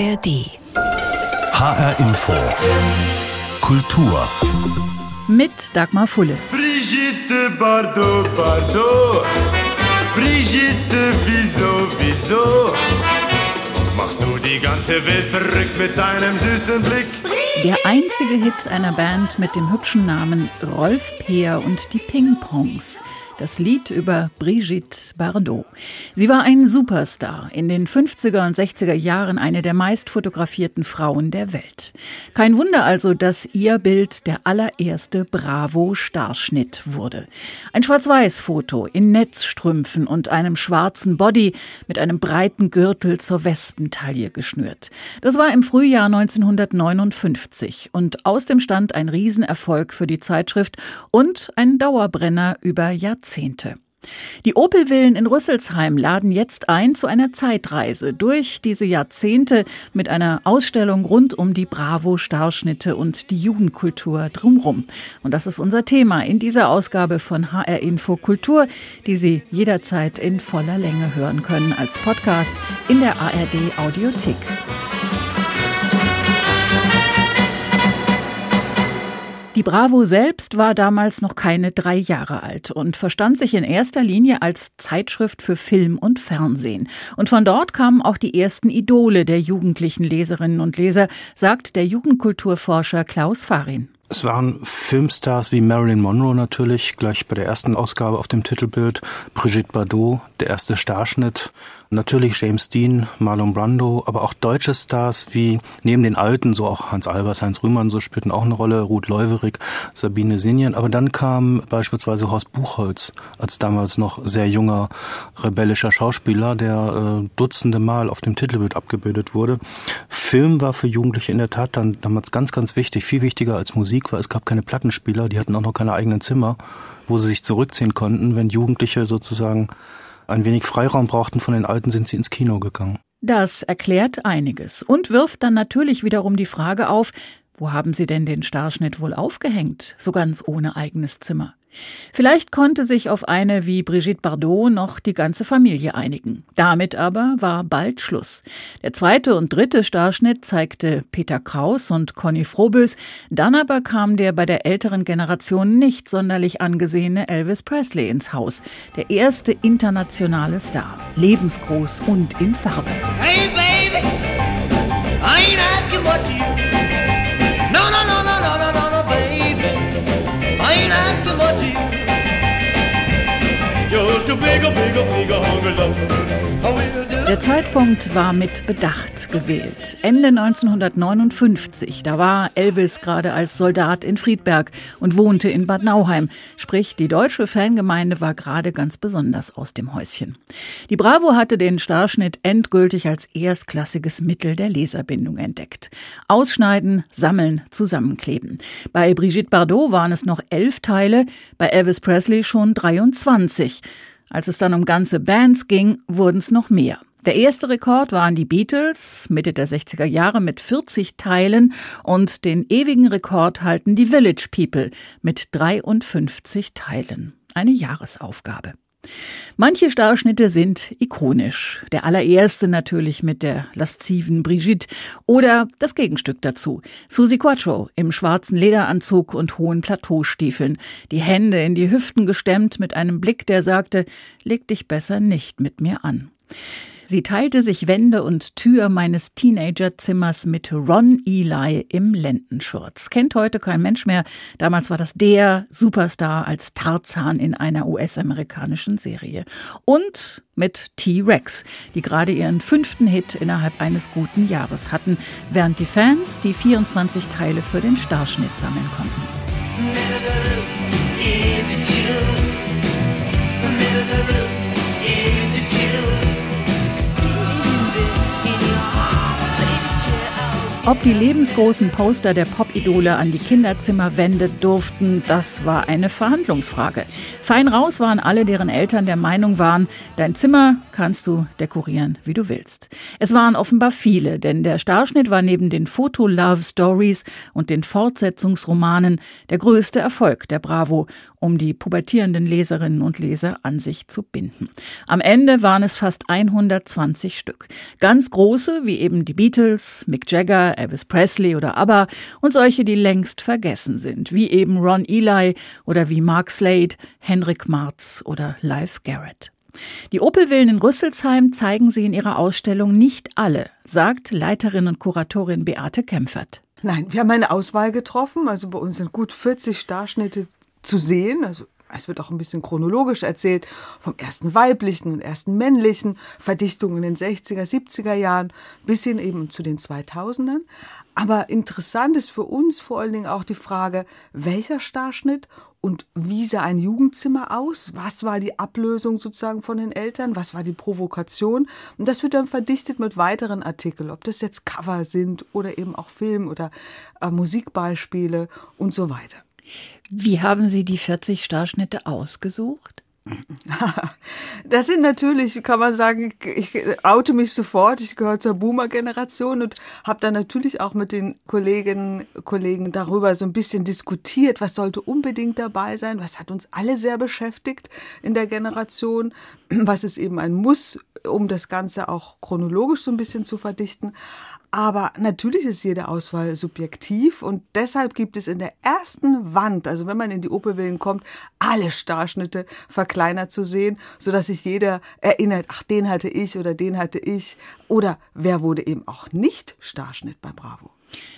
ARD. HR Info. Kultur. Mit Dagmar Fulle. Brigitte Bardot, Bardot. Brigitte, wieso, wieso? Machst du die ganze Welt verrückt mit deinem süßen Blick? Der einzige Hit einer Band mit dem hübschen Namen Rolf Peer und die Ping-Pongs das Lied über Brigitte Bardot. Sie war ein Superstar, in den 50er und 60er Jahren eine der meist fotografierten Frauen der Welt. Kein Wunder also, dass ihr Bild der allererste Bravo-Starschnitt wurde. Ein Schwarz-Weiß-Foto in Netzstrümpfen und einem schwarzen Body mit einem breiten Gürtel zur Westentaille geschnürt. Das war im Frühjahr 1959 und aus dem stand ein Riesenerfolg für die Zeitschrift und ein Dauerbrenner über Jahrzehnte. Jahrzehnte. Die Opel-Villen in Rüsselsheim laden jetzt ein zu einer Zeitreise durch diese Jahrzehnte mit einer Ausstellung rund um die Bravo-Starschnitte und die Jugendkultur drumrum. Und das ist unser Thema in dieser Ausgabe von HR Info Kultur, die Sie jederzeit in voller Länge hören können als Podcast in der ARD Audiothek. Die Bravo selbst war damals noch keine drei Jahre alt und verstand sich in erster Linie als Zeitschrift für Film und Fernsehen. Und von dort kamen auch die ersten Idole der jugendlichen Leserinnen und Leser, sagt der Jugendkulturforscher Klaus Farin. Es waren Filmstars wie Marilyn Monroe natürlich, gleich bei der ersten Ausgabe auf dem Titelbild, Brigitte Bardot, der erste Starschnitt, Natürlich James Dean, Marlon Brando, aber auch deutsche Stars wie neben den Alten, so auch Hans Albers, Heinz Rühmann, so spielten auch eine Rolle, Ruth Leuwerig, Sabine Sinjen. Aber dann kam beispielsweise Horst Buchholz als damals noch sehr junger rebellischer Schauspieler, der äh, dutzende Mal auf dem Titelbild abgebildet wurde. Film war für Jugendliche in der Tat dann damals ganz, ganz wichtig, viel wichtiger als Musik, weil es gab keine Plattenspieler, die hatten auch noch keine eigenen Zimmer, wo sie sich zurückziehen konnten, wenn Jugendliche sozusagen ein wenig Freiraum brauchten von den Alten, sind sie ins Kino gegangen. Das erklärt einiges und wirft dann natürlich wiederum die Frage auf, wo haben Sie denn den Starschnitt wohl aufgehängt, so ganz ohne eigenes Zimmer? Vielleicht konnte sich auf eine wie Brigitte Bardot noch die ganze Familie einigen. Damit aber war bald Schluss. Der zweite und dritte Starschnitt zeigte Peter Kraus und Conny Frobös. Dann aber kam der bei der älteren Generation nicht sonderlich angesehene Elvis Presley ins Haus. Der erste internationale Star. Lebensgroß und in Farbe. Hey baby, I ain't asking what you Der Zeitpunkt war mit Bedacht gewählt. Ende 1959, da war Elvis gerade als Soldat in Friedberg und wohnte in Bad Nauheim. Sprich, die deutsche Fangemeinde war gerade ganz besonders aus dem Häuschen. Die Bravo hatte den Starschnitt endgültig als erstklassiges Mittel der Leserbindung entdeckt. Ausschneiden, sammeln, zusammenkleben. Bei Brigitte Bardot waren es noch elf Teile, bei Elvis Presley schon 23. Als es dann um ganze Bands ging, wurden es noch mehr. Der erste Rekord waren die Beatles Mitte der 60er Jahre mit 40 Teilen und den ewigen Rekord halten die Village People mit 53 Teilen. Eine Jahresaufgabe. Manche Starschnitte sind ikonisch. Der allererste natürlich mit der lasziven Brigitte oder das Gegenstück dazu. Susi Quattro im schwarzen Lederanzug und hohen Plateaustiefeln, die Hände in die Hüften gestemmt mit einem Blick, der sagte, leg dich besser nicht mit mir an. Sie teilte sich Wände und Tür meines Teenagerzimmers mit Ron Eli im Lendenschurz. Kennt heute kein Mensch mehr. Damals war das der Superstar als Tarzan in einer US-amerikanischen Serie. Und mit T-Rex, die gerade ihren fünften Hit innerhalb eines guten Jahres hatten, während die Fans die 24 Teile für den Starschnitt sammeln konnten. Ob die lebensgroßen Poster der Popidole an die Kinderzimmerwände durften, das war eine Verhandlungsfrage. Fein raus waren alle, deren Eltern der Meinung waren, dein Zimmer kannst du dekorieren, wie du willst. Es waren offenbar viele, denn der Starschnitt war neben den Foto-Love-Stories und den Fortsetzungsromanen der größte Erfolg der Bravo, um die pubertierenden Leserinnen und Leser an sich zu binden. Am Ende waren es fast 120 Stück. Ganz große, wie eben die Beatles, Mick Jagger, Elvis Presley oder ABBA und solche, die längst vergessen sind, wie eben Ron Eli oder wie Mark Slade, Henrik Marz oder Live Garrett. Die Opelvillen in Rüsselsheim zeigen sie in ihrer Ausstellung nicht alle, sagt Leiterin und Kuratorin Beate Kempfert. Nein, wir haben eine Auswahl getroffen. Also bei uns sind gut 40 Starschnitte zu sehen. Also es wird auch ein bisschen chronologisch erzählt vom ersten weiblichen und ersten männlichen Verdichtungen in den 60er, 70er Jahren bis hin eben zu den 2000ern. Aber interessant ist für uns vor allen Dingen auch die Frage, welcher Starschnitt und wie sah ein Jugendzimmer aus? Was war die Ablösung sozusagen von den Eltern? Was war die Provokation? Und das wird dann verdichtet mit weiteren Artikeln, ob das jetzt Cover sind oder eben auch Film- oder äh, Musikbeispiele und so weiter. Wie haben Sie die 40 Starschnitte ausgesucht? Das sind natürlich, kann man sagen, ich oute mich sofort. Ich gehöre zur Boomer-Generation und habe dann natürlich auch mit den Kolleginnen Kollegen darüber so ein bisschen diskutiert, was sollte unbedingt dabei sein, was hat uns alle sehr beschäftigt in der Generation, was ist eben ein Muss, um das Ganze auch chronologisch so ein bisschen zu verdichten. Aber natürlich ist jede Auswahl subjektiv und deshalb gibt es in der ersten Wand, also wenn man in die Opelwillen kommt, alle Starschnitte verkleinert zu sehen, so dass sich jeder erinnert, ach, den hatte ich oder den hatte ich oder wer wurde eben auch nicht Starschnitt bei Bravo.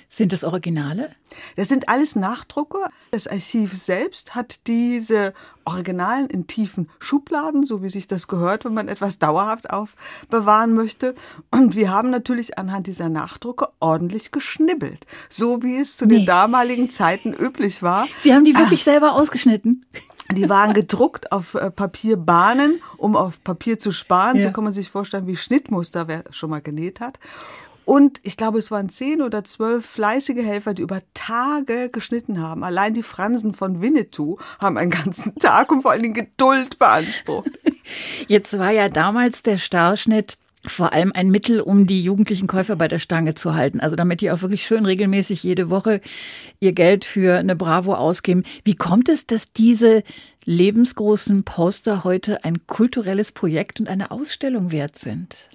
Sind das Originale? Das sind alles Nachdrucke. Das Archiv selbst hat diese Originalen in tiefen Schubladen, so wie sich das gehört, wenn man etwas dauerhaft aufbewahren möchte. Und wir haben natürlich anhand dieser Nachdrucke ordentlich geschnibbelt, so wie es zu nee. den damaligen Zeiten üblich war. Sie haben die wirklich ah. selber ausgeschnitten? Die waren gedruckt auf äh, Papierbahnen, um auf Papier zu sparen. Ja. So kann man sich vorstellen, wie Schnittmuster, wer schon mal genäht hat. Und ich glaube, es waren zehn oder zwölf fleißige Helfer, die über Tage geschnitten haben. Allein die Fransen von Winnetou haben einen ganzen Tag und vor allen Dingen Geduld beansprucht. Jetzt war ja damals der Starschnitt vor allem ein Mittel, um die jugendlichen Käufer bei der Stange zu halten. Also damit die auch wirklich schön regelmäßig jede Woche ihr Geld für eine Bravo ausgeben. Wie kommt es, dass diese lebensgroßen Poster heute ein kulturelles Projekt und eine Ausstellung wert sind?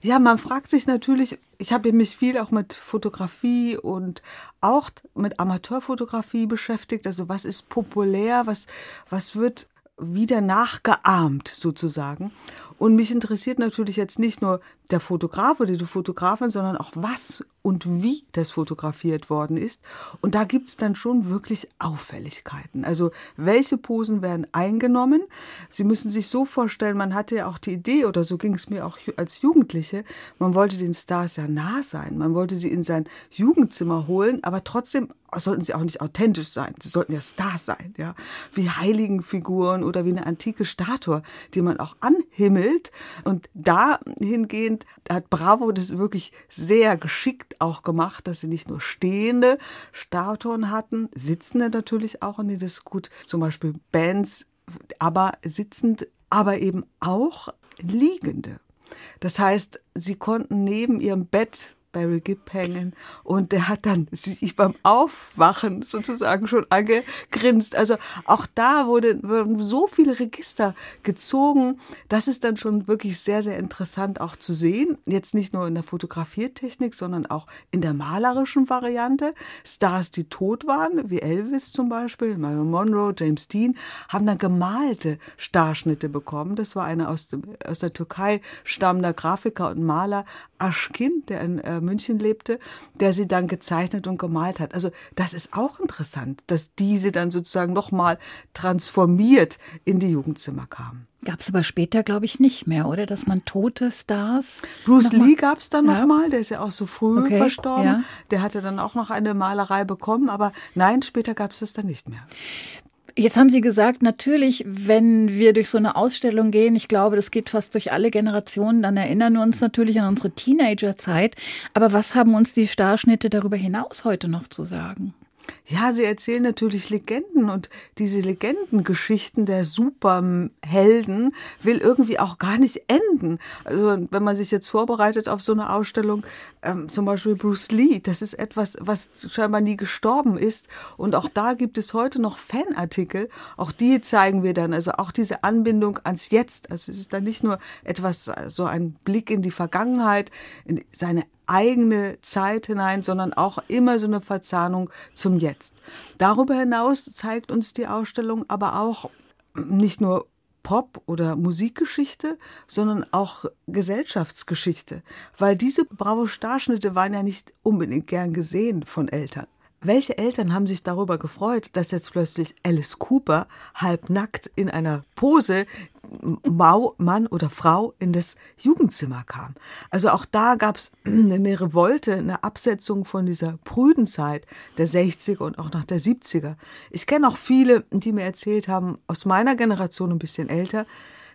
Ja, man fragt sich natürlich, ich habe mich viel auch mit Fotografie und auch mit Amateurfotografie beschäftigt. Also was ist populär, was, was wird wieder nachgeahmt sozusagen. Und mich interessiert natürlich jetzt nicht nur der Fotograf oder die Fotografin, sondern auch was und wie das fotografiert worden ist. Und da gibt es dann schon wirklich Auffälligkeiten. Also welche Posen werden eingenommen? Sie müssen sich so vorstellen, man hatte ja auch die Idee, oder so ging es mir auch als Jugendliche, man wollte den Stars ja nah sein. Man wollte sie in sein Jugendzimmer holen, aber trotzdem sollten sie auch nicht authentisch sein. Sie sollten ja Stars sein, ja. Wie Heiligenfiguren oder wie eine antike Statue, die man auch anhimmelt. Und dahingehend hat Bravo das wirklich sehr geschickt auch gemacht, dass sie nicht nur stehende Statuen hatten, sitzende natürlich auch, und die das gut, zum Beispiel Bands, aber sitzend, aber eben auch liegende. Das heißt, sie konnten neben ihrem Bett Barry Gibb hängen und der hat dann sich beim Aufwachen sozusagen schon angegrinst. Also auch da wurde, wurden so viele Register gezogen. Das ist dann schon wirklich sehr, sehr interessant auch zu sehen. Jetzt nicht nur in der Fotografiertechnik, sondern auch in der malerischen Variante. Stars, die tot waren, wie Elvis zum Beispiel, Marilyn Monroe, James Dean, haben dann gemalte Starschnitte bekommen. Das war einer aus, aus der Türkei stammender Grafiker und Maler, Aschkin, der in äh, München lebte, der sie dann gezeichnet und gemalt hat. Also das ist auch interessant, dass diese dann sozusagen nochmal transformiert in die Jugendzimmer kamen. Gab es aber später, glaube ich, nicht mehr, oder? Dass man tote Stars. Bruce Lee gab es dann ja. nochmal, der ist ja auch so früh okay. verstorben. Ja. Der hatte dann auch noch eine Malerei bekommen, aber nein, später gab es das dann nicht mehr. Jetzt haben Sie gesagt, natürlich, wenn wir durch so eine Ausstellung gehen, ich glaube, das geht fast durch alle Generationen, dann erinnern wir uns natürlich an unsere Teenagerzeit. Aber was haben uns die Starschnitte darüber hinaus heute noch zu sagen? Ja, sie erzählen natürlich Legenden und diese Legendengeschichten der Superhelden will irgendwie auch gar nicht enden. Also wenn man sich jetzt vorbereitet auf so eine Ausstellung, ähm, zum Beispiel Bruce Lee, das ist etwas, was scheinbar nie gestorben ist und auch da gibt es heute noch Fanartikel. Auch die zeigen wir dann, also auch diese Anbindung ans Jetzt. Also es ist dann nicht nur etwas, so ein Blick in die Vergangenheit, in seine eigene Zeit hinein, sondern auch immer so eine Verzahnung zum Jetzt. Darüber hinaus zeigt uns die Ausstellung aber auch nicht nur Pop- oder Musikgeschichte, sondern auch Gesellschaftsgeschichte, weil diese Bravo-Starschnitte waren ja nicht unbedingt gern gesehen von Eltern. Welche Eltern haben sich darüber gefreut, dass jetzt plötzlich Alice Cooper halbnackt in einer Pose Mau, Mann oder Frau in das Jugendzimmer kam. Also auch da gab es eine Revolte, eine Absetzung von dieser prüden Zeit der 60er und auch nach der 70er. Ich kenne auch viele, die mir erzählt haben, aus meiner Generation ein bisschen älter,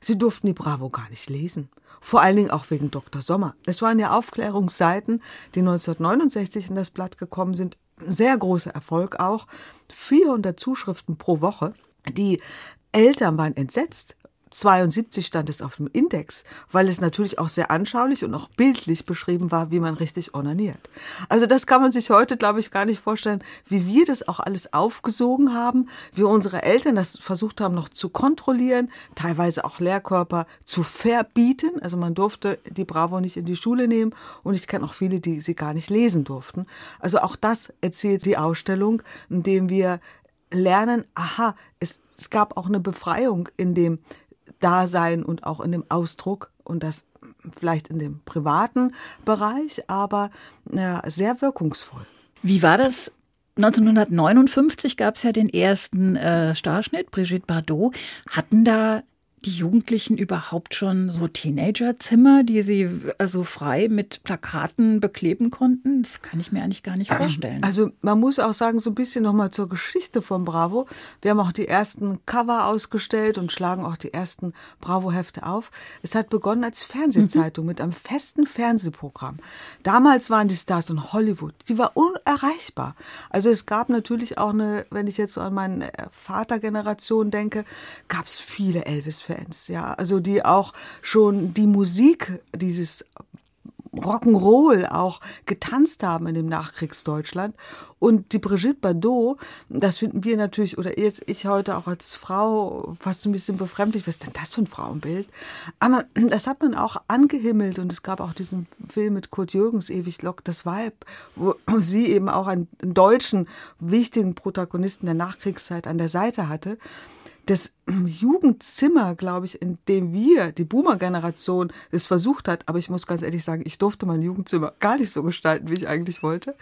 sie durften die Bravo gar nicht lesen. Vor allen Dingen auch wegen Dr. Sommer. Es waren ja Aufklärungsseiten, die 1969 in das Blatt gekommen sind. Sehr großer Erfolg auch. 400 Zuschriften pro Woche. Die Eltern waren entsetzt. 72 stand es auf dem Index, weil es natürlich auch sehr anschaulich und auch bildlich beschrieben war, wie man richtig onaniert. Also das kann man sich heute, glaube ich, gar nicht vorstellen, wie wir das auch alles aufgesogen haben, wie unsere Eltern das versucht haben noch zu kontrollieren, teilweise auch Lehrkörper zu verbieten. Also man durfte die Bravo nicht in die Schule nehmen und ich kenne auch viele, die sie gar nicht lesen durften. Also auch das erzählt die Ausstellung, indem wir lernen, aha, es, es gab auch eine Befreiung in dem Dasein und auch in dem Ausdruck und das vielleicht in dem privaten Bereich, aber ja, sehr wirkungsvoll. Wie war das 1959 gab es ja den ersten äh, Starschnitt, Brigitte Bardot. Hatten da die Jugendlichen überhaupt schon so Teenagerzimmer, die sie also frei mit Plakaten bekleben konnten? Das kann ich mir eigentlich gar nicht vorstellen. Also man muss auch sagen, so ein bisschen nochmal zur Geschichte von Bravo. Wir haben auch die ersten Cover ausgestellt und schlagen auch die ersten Bravo-Hefte auf. Es hat begonnen als Fernsehzeitung mhm. mit einem festen Fernsehprogramm. Damals waren die Stars in Hollywood, die war unerreichbar. Also es gab natürlich auch eine, wenn ich jetzt so an meine Vatergeneration denke, gab es viele Elvis Fans, ja, also die auch schon die Musik dieses Rock'n'Roll auch getanzt haben in dem Nachkriegsdeutschland. Und die Brigitte Bardot, das finden wir natürlich, oder jetzt ich heute auch als Frau fast ein bisschen befremdlich, was ist denn das für ein Frauenbild? Aber das hat man auch angehimmelt und es gab auch diesen Film mit Kurt Jürgens, Ewig lockt das Weib, wo sie eben auch einen deutschen wichtigen Protagonisten der Nachkriegszeit an der Seite hatte das Jugendzimmer, glaube ich, in dem wir, die Boomer-Generation, es versucht hat, aber ich muss ganz ehrlich sagen, ich durfte mein Jugendzimmer gar nicht so gestalten, wie ich eigentlich wollte,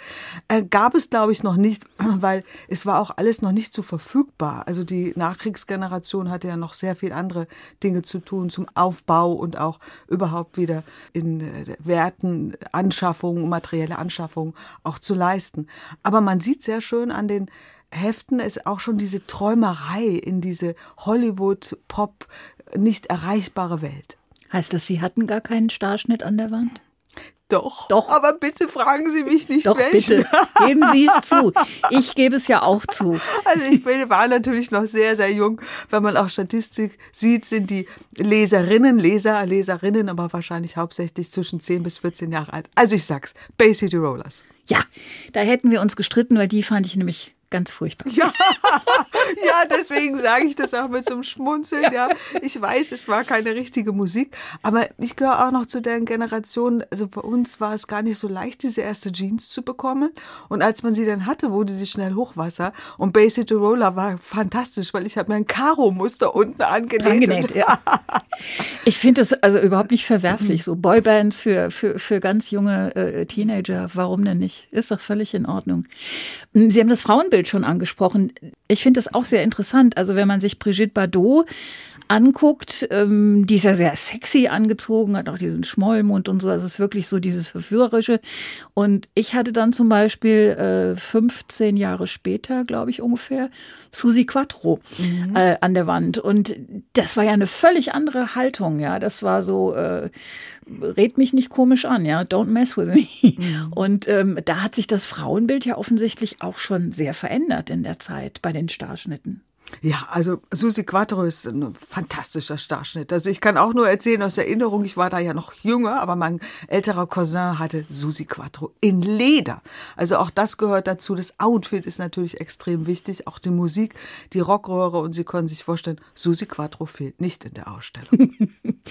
äh, gab es, glaube ich, noch nicht, weil es war auch alles noch nicht so verfügbar. Also die Nachkriegsgeneration hatte ja noch sehr viel andere Dinge zu tun zum Aufbau und auch überhaupt wieder in äh, Werten, Anschaffungen, materielle Anschaffungen auch zu leisten. Aber man sieht sehr schön an den Heften ist auch schon diese Träumerei in diese Hollywood-Pop nicht erreichbare Welt. Heißt das, Sie hatten gar keinen Starschnitt an der Wand? Doch. Doch. Aber bitte fragen Sie mich nicht Doch, welchen. bitte. Geben Sie es zu. Ich gebe es ja auch zu. Also ich bin, war natürlich noch sehr, sehr jung. Wenn man auch Statistik sieht, sind die Leserinnen, Leser, Leserinnen, aber wahrscheinlich hauptsächlich zwischen 10 bis 14 Jahre alt. Also ich sag's, Bay City Rollers. Ja, da hätten wir uns gestritten, weil die fand ich nämlich ganz furchtbar. Ja, ja deswegen sage ich das auch mit so einem Schmunzeln. Ja. ja. Ich weiß, es war keine richtige Musik, aber ich gehöre auch noch zu der Generation, also bei uns war es gar nicht so leicht, diese erste Jeans zu bekommen. Und als man sie dann hatte, wurde sie schnell Hochwasser. Und Bay City Roller war fantastisch, weil ich habe mir ein Karo-Muster unten angenäht. angenäht ja. Ich finde es also überhaupt nicht verwerflich, so Boybands für, für, für ganz junge äh, Teenager. Warum denn nicht? Ist doch völlig in Ordnung. Sie haben das Frauenbild Frauenbild schon angesprochen. Ich finde das auch sehr interessant. Also wenn man sich Brigitte Bardot anguckt, ähm, die ist ja sehr sexy angezogen, hat auch diesen Schmollmund und so. Das ist wirklich so dieses Verführerische. Und ich hatte dann zum Beispiel äh, 15 Jahre später, glaube ich ungefähr, Susi Quattro mhm. äh, an der Wand. Und das war ja eine völlig andere Haltung. Ja, das war so. Äh, red mich nicht komisch an, ja, don't mess with me. Mhm. Und ähm, da hat sich das Frauenbild ja offensichtlich auch schon sehr verändert in der Zeit bei den Starschnitten. Ja, also Susi Quattro ist ein fantastischer Starschnitt. Also ich kann auch nur erzählen aus Erinnerung, ich war da ja noch jünger, aber mein älterer Cousin hatte Susi Quattro in Leder. Also auch das gehört dazu. Das Outfit ist natürlich extrem wichtig, auch die Musik, die Rockröhre und Sie können sich vorstellen, Susi Quattro fehlt nicht in der Ausstellung.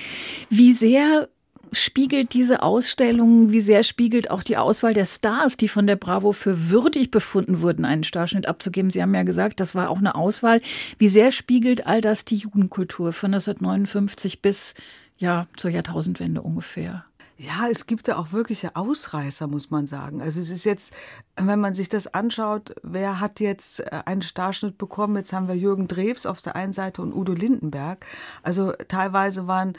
Wie sehr spiegelt diese Ausstellung, wie sehr spiegelt auch die Auswahl der Stars, die von der Bravo für würdig befunden wurden, einen Starschnitt abzugeben? Sie haben ja gesagt, das war auch eine Auswahl. Wie sehr spiegelt all das die Jugendkultur von 1959 bis ja zur Jahrtausendwende ungefähr? Ja, es gibt da auch wirkliche Ausreißer, muss man sagen. Also es ist jetzt, wenn man sich das anschaut, wer hat jetzt äh, einen Starschnitt bekommen? Jetzt haben wir Jürgen Drews auf der einen Seite und Udo Lindenberg. Also teilweise waren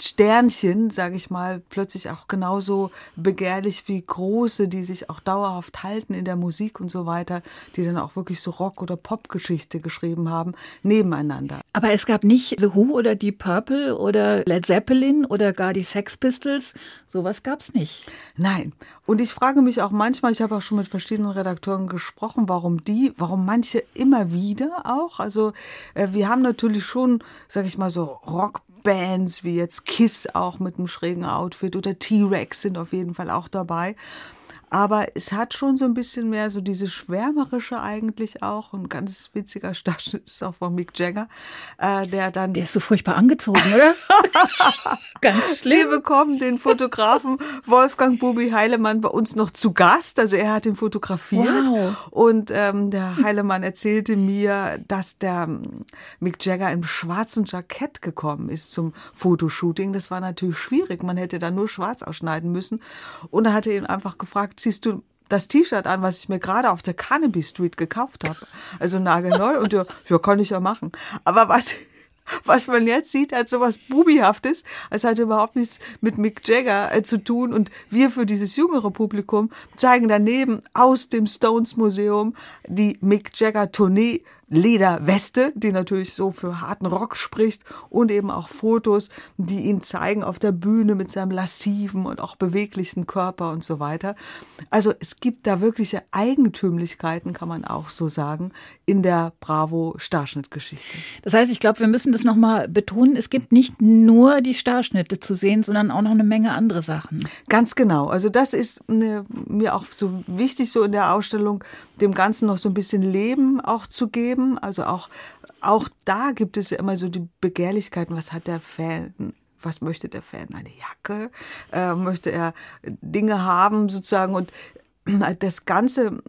Sternchen, sage ich mal, plötzlich auch genauso begehrlich wie große, die sich auch dauerhaft halten in der Musik und so weiter, die dann auch wirklich so Rock- oder Popgeschichte geschrieben haben, nebeneinander. Aber es gab nicht The Who oder Deep Purple oder Led Zeppelin oder gar die Sex Pistols. Sowas gab's nicht. Nein. Und ich frage mich auch manchmal, ich habe auch schon mit verschiedenen Redakteuren gesprochen, warum die, warum manche immer wieder auch. Also äh, wir haben natürlich schon, sage ich mal, so Rock Bands wie jetzt Kiss auch mit einem schrägen Outfit oder T-Rex sind auf jeden Fall auch dabei. Aber es hat schon so ein bisschen mehr so diese Schwärmerische eigentlich auch. Ein ganz witziger Starschnitt ist auch von Mick Jagger, äh, der dann. Der ist so furchtbar angezogen, oder? ganz schlimm. Wir bekommen den Fotografen Wolfgang Bubi Heilemann bei uns noch zu Gast. Also er hat ihn fotografiert. Wow. Und ähm, der Heilemann erzählte mir, dass der ähm, Mick Jagger im schwarzen Jackett gekommen ist zum Fotoshooting. Das war natürlich schwierig. Man hätte da nur schwarz ausschneiden müssen. Und er hatte ihn einfach gefragt, ziehst du das T-Shirt an, was ich mir gerade auf der Cannabis Street gekauft habe. Also nagelneu. Und ja, ja, kann ich ja machen. Aber was, was man jetzt sieht, als sowas Bubihaftes, als hat überhaupt nichts mit Mick Jagger äh, zu tun. Und wir für dieses jüngere Publikum zeigen daneben aus dem Stones Museum die Mick Jagger Tournee Lederweste, die natürlich so für harten Rock spricht und eben auch Fotos, die ihn zeigen auf der Bühne mit seinem lassiven und auch beweglichen Körper und so weiter. Also es gibt da wirkliche Eigentümlichkeiten, kann man auch so sagen, in der Bravo Starschnittgeschichte. Das heißt, ich glaube, wir müssen das nochmal betonen, es gibt nicht nur die Starschnitte zu sehen, sondern auch noch eine Menge andere Sachen. Ganz genau. Also das ist eine, mir auch so wichtig so in der Ausstellung, dem Ganzen noch so ein bisschen Leben auch zu geben Farben. Also auch, auch da gibt es ja immer so die Begehrlichkeiten. Was hat der Fan? Was möchte der Fan? Eine Jacke? Äh, möchte er Dinge haben sozusagen? Und das ganze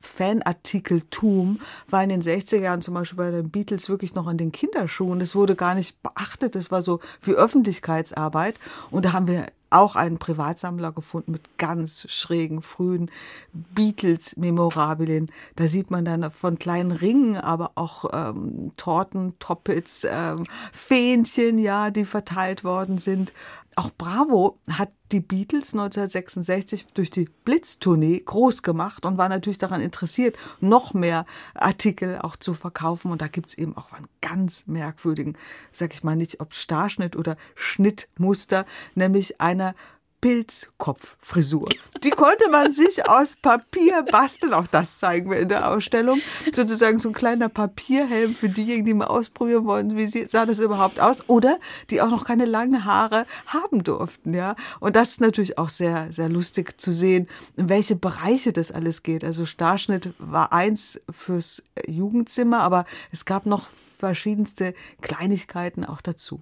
Fanartikeltum war in den 60er Jahren zum Beispiel bei den Beatles wirklich noch an den Kinderschuhen. Das wurde gar nicht beachtet. Das war so wie Öffentlichkeitsarbeit. Und da haben wir auch einen Privatsammler gefunden mit ganz schrägen frühen Beatles-Memorabilien. Da sieht man dann von kleinen Ringen, aber auch ähm, Torten, Toppets, ähm, Fähnchen, ja, die verteilt worden sind. Auch Bravo hat die Beatles 1966 durch die Blitztournee groß gemacht und war natürlich daran interessiert, noch mehr Artikel auch zu verkaufen. Und da gibt es eben auch einen ganz merkwürdigen, sag ich mal nicht, ob Starschnitt oder Schnittmuster, nämlich einer Pilzkopffrisur. Die konnte man sich aus Papier basteln. Auch das zeigen wir in der Ausstellung. Sozusagen so ein kleiner Papierhelm für diejenigen, die mal ausprobieren wollen, wie sah das überhaupt aus? Oder die auch noch keine langen Haare haben durften, ja. Und das ist natürlich auch sehr, sehr lustig zu sehen, in welche Bereiche das alles geht. Also Starschnitt war eins fürs Jugendzimmer, aber es gab noch verschiedenste Kleinigkeiten auch dazu.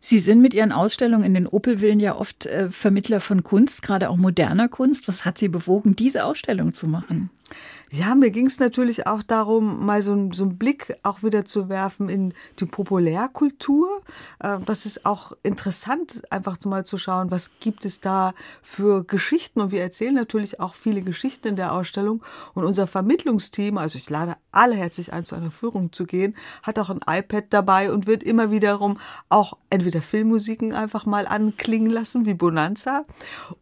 Sie sind mit Ihren Ausstellungen in den Opelvillen ja oft äh, Vermittler von Kunst, gerade auch moderner Kunst. Was hat Sie bewogen, diese Ausstellung zu machen? Ja, mir ging es natürlich auch darum, mal so, so einen Blick auch wieder zu werfen in die Populärkultur. Äh, das ist auch interessant, einfach mal zu schauen, was gibt es da für Geschichten. Und wir erzählen natürlich auch viele Geschichten in der Ausstellung. Und unser Vermittlungsteam, also ich lade alle herzlich ein, zu einer Führung zu gehen, hat auch ein iPad dabei und wird immer wiederum auch entweder Filmmusiken einfach mal anklingen lassen, wie Bonanza,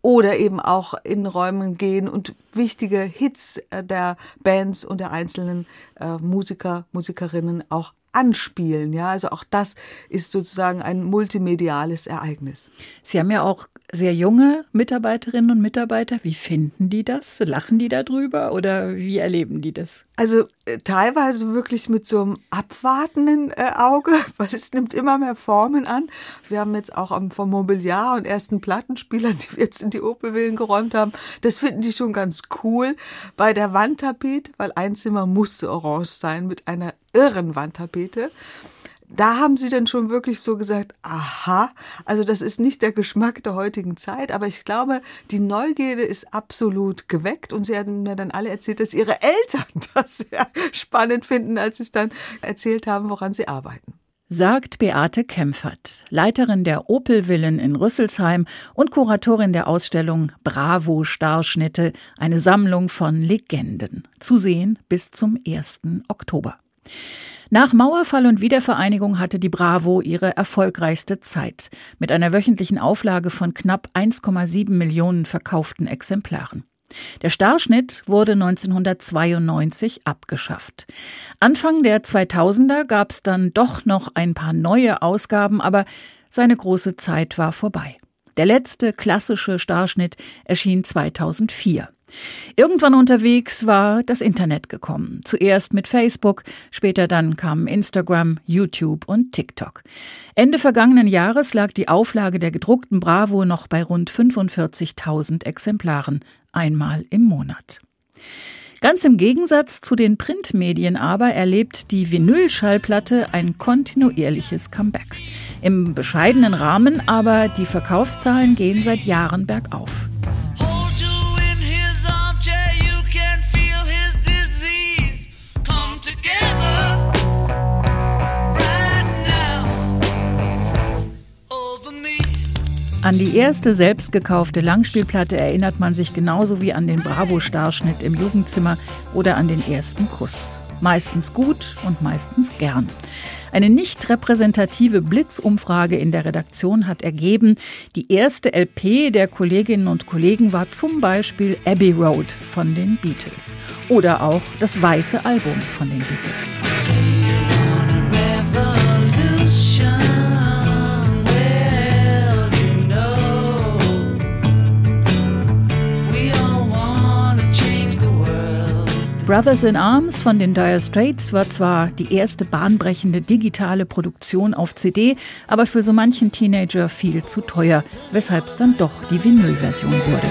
oder eben auch in Räumen gehen und wichtige Hits äh, der Bands und der einzelnen äh, Musiker, Musikerinnen auch anspielen. Ja, also auch das ist sozusagen ein multimediales Ereignis. Sie haben ja auch sehr junge Mitarbeiterinnen und Mitarbeiter. Wie finden die das? Lachen die darüber oder wie erleben die das? Also äh, teilweise wirklich mit so einem abwartenden äh, Auge, weil es nimmt immer mehr Formen an. Wir haben jetzt auch am, vom Mobiliar und ersten Plattenspielern, die wir jetzt in die Opelwillen geräumt haben, das finden die schon ganz cool. Bei der Wandtapete, weil ein Zimmer musste orange sein mit einer irren Wandtapete da haben sie dann schon wirklich so gesagt, aha, also das ist nicht der Geschmack der heutigen Zeit, aber ich glaube, die Neugierde ist absolut geweckt und sie haben mir dann alle erzählt, dass ihre Eltern das sehr spannend finden, als sie es dann erzählt haben, woran sie arbeiten. Sagt Beate Kempfert, Leiterin der Opel-Villen in Rüsselsheim und Kuratorin der Ausstellung Bravo Starschnitte, eine Sammlung von Legenden. Zu sehen bis zum 1. Oktober. Nach Mauerfall und Wiedervereinigung hatte die Bravo ihre erfolgreichste Zeit mit einer wöchentlichen Auflage von knapp 1,7 Millionen verkauften Exemplaren. Der Starschnitt wurde 1992 abgeschafft. Anfang der 2000er gab es dann doch noch ein paar neue Ausgaben, aber seine große Zeit war vorbei. Der letzte klassische Starschnitt erschien 2004. Irgendwann unterwegs war das Internet gekommen. Zuerst mit Facebook, später dann kamen Instagram, YouTube und TikTok. Ende vergangenen Jahres lag die Auflage der gedruckten Bravo noch bei rund 45.000 Exemplaren, einmal im Monat. Ganz im Gegensatz zu den Printmedien aber erlebt die Vinylschallplatte ein kontinuierliches Comeback. Im bescheidenen Rahmen, aber die Verkaufszahlen gehen seit Jahren bergauf. An die erste selbst gekaufte Langspielplatte erinnert man sich genauso wie an den Bravo-Starschnitt im Jugendzimmer oder an den ersten Kuss. Meistens gut und meistens gern. Eine nicht repräsentative Blitzumfrage in der Redaktion hat ergeben, die erste LP der Kolleginnen und Kollegen war zum Beispiel Abbey Road von den Beatles oder auch das weiße Album von den Beatles. Brothers in Arms von den Dire Straits war zwar die erste bahnbrechende digitale Produktion auf CD, aber für so manchen Teenager viel zu teuer, weshalb es dann doch die Vinyl-Version wurde.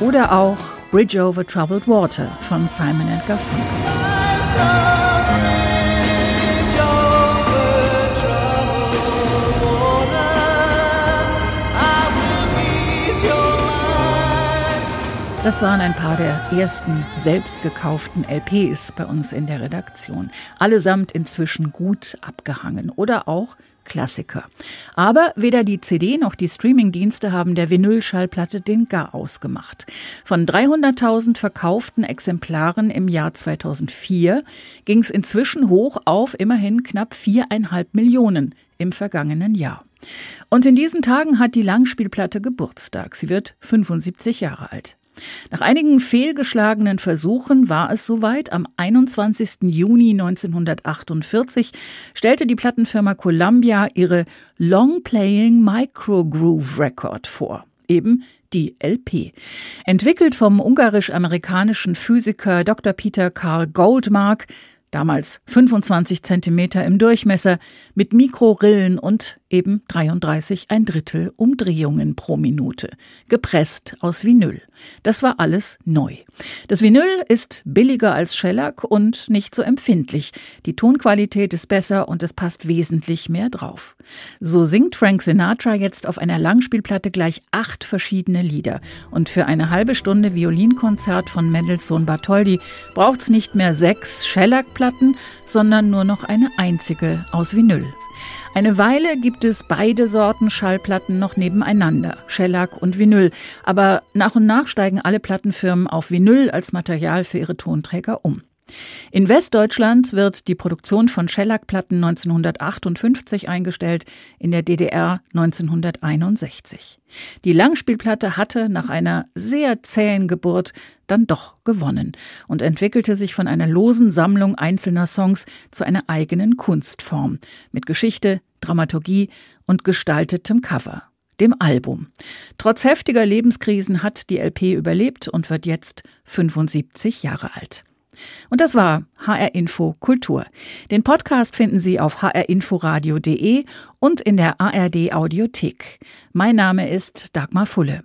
Oder auch Bridge over Troubled Water von Simon Garfunkel. Das waren ein paar der ersten selbst gekauften LPs bei uns in der Redaktion. Allesamt inzwischen gut abgehangen oder auch Klassiker. Aber weder die CD noch die Streamingdienste haben der Vinylschallplatte den Gar ausgemacht. Von 300.000 verkauften Exemplaren im Jahr 2004 ging es inzwischen hoch auf immerhin knapp viereinhalb Millionen im vergangenen Jahr. Und in diesen Tagen hat die Langspielplatte Geburtstag. Sie wird 75 Jahre alt. Nach einigen fehlgeschlagenen Versuchen war es soweit. Am 21. Juni 1948 stellte die Plattenfirma Columbia ihre Long Playing Micro Groove Record vor. Eben die LP. Entwickelt vom ungarisch-amerikanischen Physiker Dr. Peter Karl Goldmark, damals 25 Zentimeter im Durchmesser, mit Mikrorillen und eben 33 ein Drittel Umdrehungen pro Minute, gepresst aus Vinyl. Das war alles neu. Das Vinyl ist billiger als Shellac und nicht so empfindlich. Die Tonqualität ist besser und es passt wesentlich mehr drauf. So singt Frank Sinatra jetzt auf einer Langspielplatte gleich acht verschiedene Lieder. Und für eine halbe Stunde Violinkonzert von Mendelssohn Bartholdy braucht's nicht mehr sechs Shellac-Platten, sondern nur noch eine einzige aus Vinyl. Eine Weile gibt es beide Sorten Schallplatten noch nebeneinander, Shellac und Vinyl, aber nach und nach steigen alle Plattenfirmen auf Vinyl als Material für ihre Tonträger um. In Westdeutschland wird die Produktion von Shellac-Platten 1958 eingestellt, in der DDR 1961. Die Langspielplatte hatte nach einer sehr zähen Geburt dann doch gewonnen und entwickelte sich von einer losen Sammlung einzelner Songs zu einer eigenen Kunstform mit Geschichte, Dramaturgie und gestaltetem Cover dem Album. Trotz heftiger Lebenskrisen hat die LP überlebt und wird jetzt 75 Jahre alt. Und das war HR Info Kultur. Den Podcast finden Sie auf hrinforadio.de und in der ARD Audiothek. Mein Name ist Dagmar Fulle.